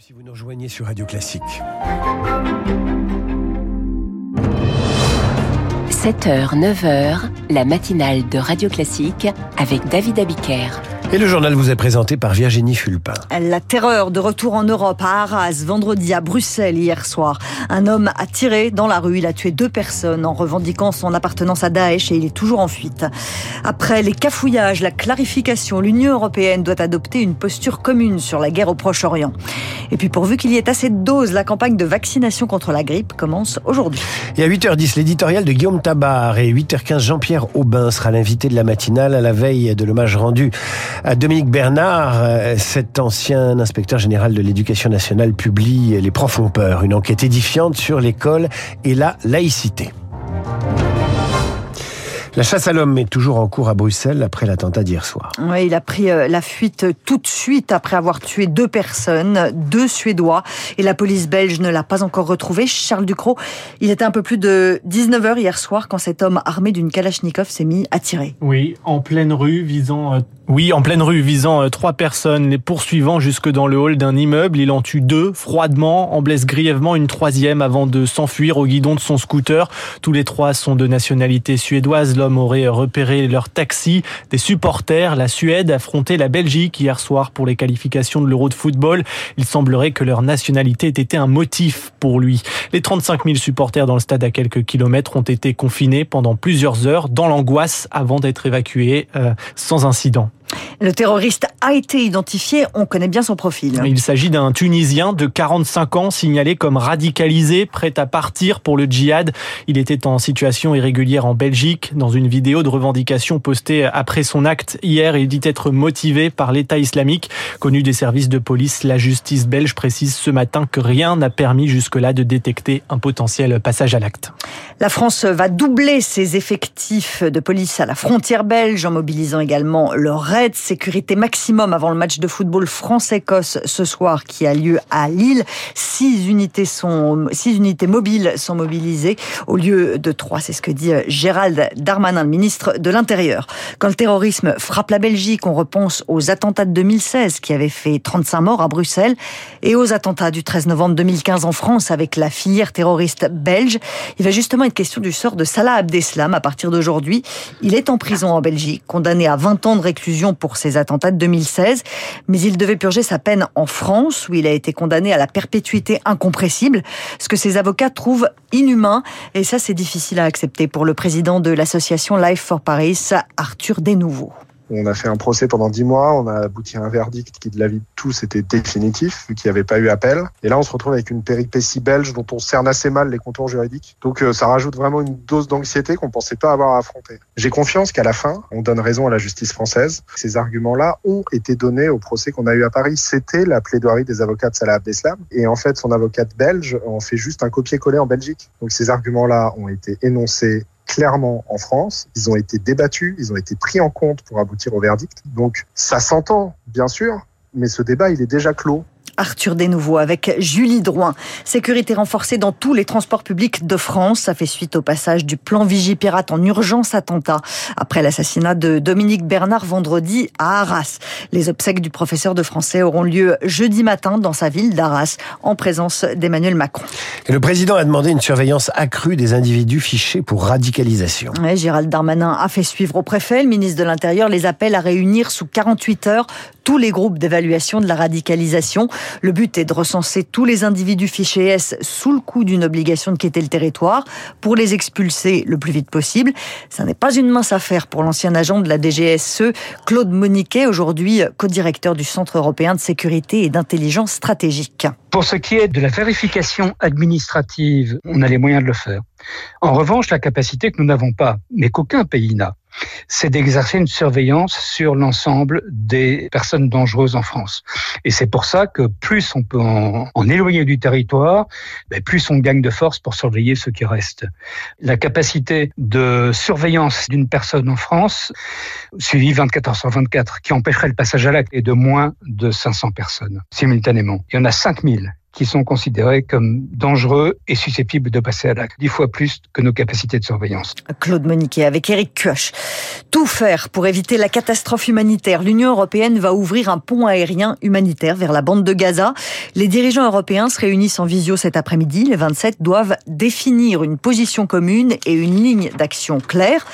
Si vous nous rejoignez sur Radio Classique. 7h, 9h, la matinale de Radio Classique avec David Abiker. Et le journal vous est présenté par Virginie Fulpin. La terreur de retour en Europe à Arras, vendredi à Bruxelles hier soir. Un homme a tiré dans la rue, il a tué deux personnes en revendiquant son appartenance à Daesh et il est toujours en fuite. Après les cafouillages, la clarification, l'Union européenne doit adopter une posture commune sur la guerre au Proche-Orient. Et puis pourvu qu'il y ait assez de doses, la campagne de vaccination contre la grippe commence aujourd'hui. Et à 8h10, l'éditorial de Guillaume Tabar et 8h15, Jean-Pierre Aubin sera l'invité de la matinale à la veille de l'hommage rendu à Dominique Bernard. Cet ancien inspecteur général de l'éducation nationale publie Les profs ont peur, une enquête édifiante sur l'école et la laïcité. La chasse à l'homme est toujours en cours à Bruxelles après l'attentat d'hier soir. Oui, il a pris euh, la fuite tout de suite après avoir tué deux personnes, deux Suédois, et la police belge ne l'a pas encore retrouvé. Charles Ducrot, il était un peu plus de 19h hier soir quand cet homme armé d'une Kalachnikov s'est mis à tirer. Oui, en pleine rue, visant euh, oui, en pleine rue, visant euh, trois personnes, les poursuivant jusque dans le hall d'un immeuble. Il en tue deux, froidement, en blesse grièvement une troisième avant de s'enfuir au guidon de son scooter. Tous les trois sont de nationalité suédoise. L'homme aurait repéré leur taxi. Des supporters, la Suède affrontait la Belgique hier soir pour les qualifications de l'Euro de football. Il semblerait que leur nationalité ait été un motif pour lui. Les 35 000 supporters dans le stade à quelques kilomètres ont été confinés pendant plusieurs heures dans l'angoisse avant d'être évacués euh, sans incident. Le terroriste a été identifié, on connaît bien son profil. Il s'agit d'un Tunisien de 45 ans signalé comme radicalisé, prêt à partir pour le djihad. Il était en situation irrégulière en Belgique. Dans une vidéo de revendication postée après son acte hier, il dit être motivé par l'État islamique. Connu des services de police, la justice belge précise ce matin que rien n'a permis jusque-là de détecter un potentiel passage à l'acte. La France va doubler ses effectifs de police à la frontière belge en mobilisant également le RAID, sécurité maximum avant le match de football France-Écosse ce soir qui a lieu à Lille. Six unités sont, six unités mobiles sont mobilisées au lieu de trois. C'est ce que dit Gérald Darmanin, le ministre de l'Intérieur. Quand le terrorisme frappe la Belgique, on repense aux attentats de 2016 qui avaient fait 35 morts à Bruxelles et aux attentats du 13 novembre 2015 en France avec la filière terroriste belge. Il va justement être question du sort de Salah Abdeslam à partir d'aujourd'hui. Il est en prison en Belgique, condamné à 20 ans de réclusion pour ses attentats de 2016, mais il devait purger sa peine en France où il a été condamné à la perpétuité incompressible, ce que ses avocats trouvent inhumain et ça c'est difficile à accepter pour le président de l'association Life for Paris, Arthur Desnouveaux. On a fait un procès pendant dix mois, on a abouti à un verdict qui, de la vie de tous, était définitif, vu qu'il n'y avait pas eu appel. Et là, on se retrouve avec une péripétie belge dont on cerne assez mal les contours juridiques. Donc, euh, ça rajoute vraiment une dose d'anxiété qu'on pensait pas avoir à affronter. J'ai confiance qu'à la fin, on donne raison à la justice française. Ces arguments-là ont été donnés au procès qu'on a eu à Paris. C'était la plaidoirie des avocats de Salah Abdeslam. Et en fait, son avocate belge en fait juste un copier-coller en Belgique. Donc, ces arguments-là ont été énoncés clairement en France. Ils ont été débattus, ils ont été pris en compte pour aboutir au verdict. Donc ça s'entend, bien sûr, mais ce débat, il est déjà clos. Arthur Desnouveaux avec Julie Drouin. Sécurité renforcée dans tous les transports publics de France. Ça fait suite au passage du plan Vigipirate en urgence attentat après l'assassinat de Dominique Bernard vendredi à Arras. Les obsèques du professeur de français auront lieu jeudi matin dans sa ville d'Arras en présence d'Emmanuel Macron. Et le président a demandé une surveillance accrue des individus fichés pour radicalisation. Ouais, Gérald Darmanin a fait suivre au préfet, le ministre de l'Intérieur les appelle à réunir sous 48 heures tous les groupes d'évaluation de la radicalisation. Le but est de recenser tous les individus fichés S sous le coup d'une obligation de quitter le territoire pour les expulser le plus vite possible. Ça n'est pas une mince affaire pour l'ancien agent de la DGSE, Claude Moniquet, aujourd'hui co-directeur du Centre européen de sécurité et d'intelligence stratégique. Pour ce qui est de la vérification administrative, on a les moyens de le faire. En revanche, la capacité que nous n'avons pas, mais qu'aucun pays n'a, c'est d'exercer une surveillance sur l'ensemble des personnes dangereuses en France. Et c'est pour ça que plus on peut en, éloigner du territoire, ben plus on gagne de force pour surveiller ceux qui restent. La capacité de surveillance d'une personne en France, suivie 24 heures sur 24, qui empêcherait le passage à l'acte, est de moins de 500 personnes simultanément. Il y en a 5000 qui sont considérés comme dangereux et susceptibles de passer à l'acte, dix fois plus que nos capacités de surveillance. Claude Moniquet avec Eric Kioch. Tout faire pour éviter la catastrophe humanitaire. L'Union européenne va ouvrir un pont aérien humanitaire vers la bande de Gaza. Les dirigeants européens se réunissent en visio cet après-midi. Les 27 doivent définir une position commune et une ligne d'action claire.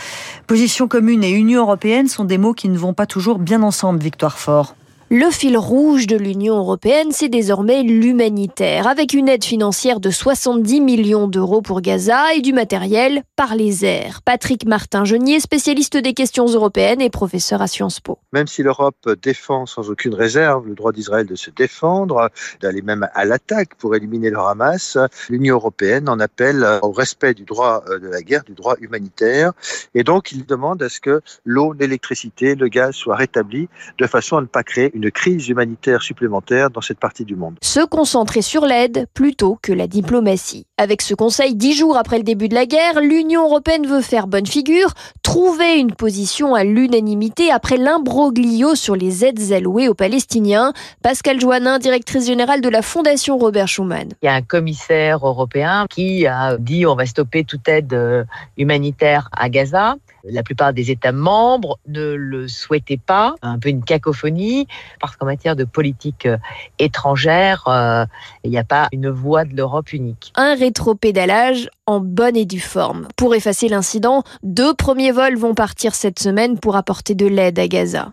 Position commune et Union européenne sont des mots qui ne vont pas toujours bien ensemble, Victoire Fort. Le fil rouge de l'Union européenne, c'est désormais l'humanitaire, avec une aide financière de 70 millions d'euros pour Gaza et du matériel par les airs. Patrick Martin-Genier, spécialiste des questions européennes et professeur à Sciences Po. Même si l'Europe défend sans aucune réserve le droit d'Israël de se défendre, d'aller même à l'attaque pour éliminer le Hamas, l'Union européenne en appelle au respect du droit de la guerre, du droit humanitaire. Et donc, il demande à ce que l'eau, l'électricité, le gaz soient rétablis de façon à ne pas créer crise humanitaire supplémentaire dans cette partie du monde. Se concentrer sur l'aide plutôt que la diplomatie. Avec ce conseil dix jours après le début de la guerre, l'Union européenne veut faire bonne figure, trouver une position à l'unanimité après l'imbroglio sur les aides allouées aux Palestiniens. Pascal Joannin, directrice générale de la Fondation Robert Schuman. Il y a un commissaire européen qui a dit on va stopper toute aide euh, humanitaire à Gaza. La plupart des États membres ne le souhaitaient pas, un peu une cacophonie, parce qu'en matière de politique euh, étrangère, euh, il n'y a pas une voix de l'Europe unique. Un rétropédalage en bonne et due forme. Pour effacer l'incident, deux premiers vols vont partir cette semaine pour apporter de l'aide à Gaza.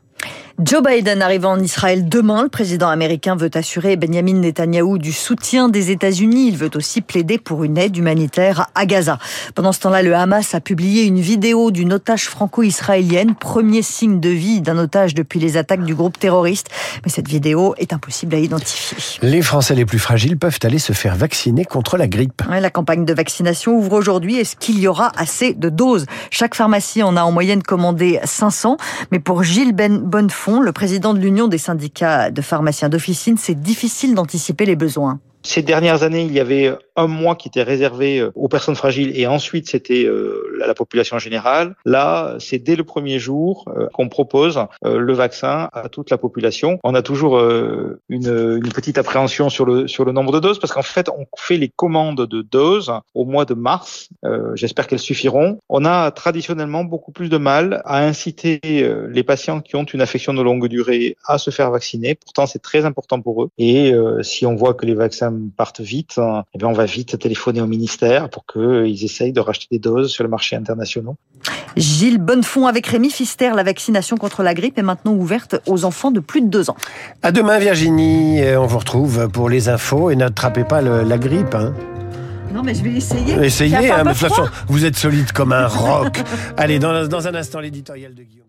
Joe Biden arrive en Israël demain. Le président américain veut assurer Benjamin Netanyahou du soutien des États-Unis. Il veut aussi plaider pour une aide humanitaire à Gaza. Pendant ce temps-là, le Hamas a publié une vidéo d'une otage franco-israélienne, premier signe de vie d'un otage depuis les attaques du groupe terroriste. Mais cette vidéo est impossible à identifier. Les Français les plus fragiles peuvent aller se faire vacciner contre la grippe. Ouais, la campagne de vaccination ouvre aujourd'hui. Est-ce qu'il y aura assez de doses? Chaque pharmacie en a en moyenne commandé 500. Mais pour Gilles ben Le président de l'Union des syndicats de pharmaciens d'officine, c'est difficile d'anticiper les besoins. Ces dernières années, il y avait un mois qui était réservé euh, aux personnes fragiles et ensuite c'était euh, la population générale. Là, c'est dès le premier jour euh, qu'on propose le vaccin à toute la population. On a toujours une, une petite appréhension sur le sur le nombre de doses parce qu'en fait, on fait les commandes de doses au mois de mars. J'espère qu'elles suffiront. On a traditionnellement beaucoup plus de mal à inciter les patients qui ont une affection de longue durée à se faire vacciner. Pourtant, c'est très important pour eux. Et si on voit que les vaccins partent vite, eh bien on va vite téléphoner au ministère pour qu'ils essayent de racheter des doses sur le marché international. Gilles Bonnefond avec Rémi Fister, la vaccination contre la grippe est maintenant ouverte aux enfants de plus de 2 ans. À demain Virginie, on vous retrouve pour les infos et n'attrapez pas le, la grippe. Hein. Non, mais je vais essayer. Essayez, hein, de toute façon, vous êtes solide comme un roc. Allez, dans, dans un instant, l'éditorial de Guillaume.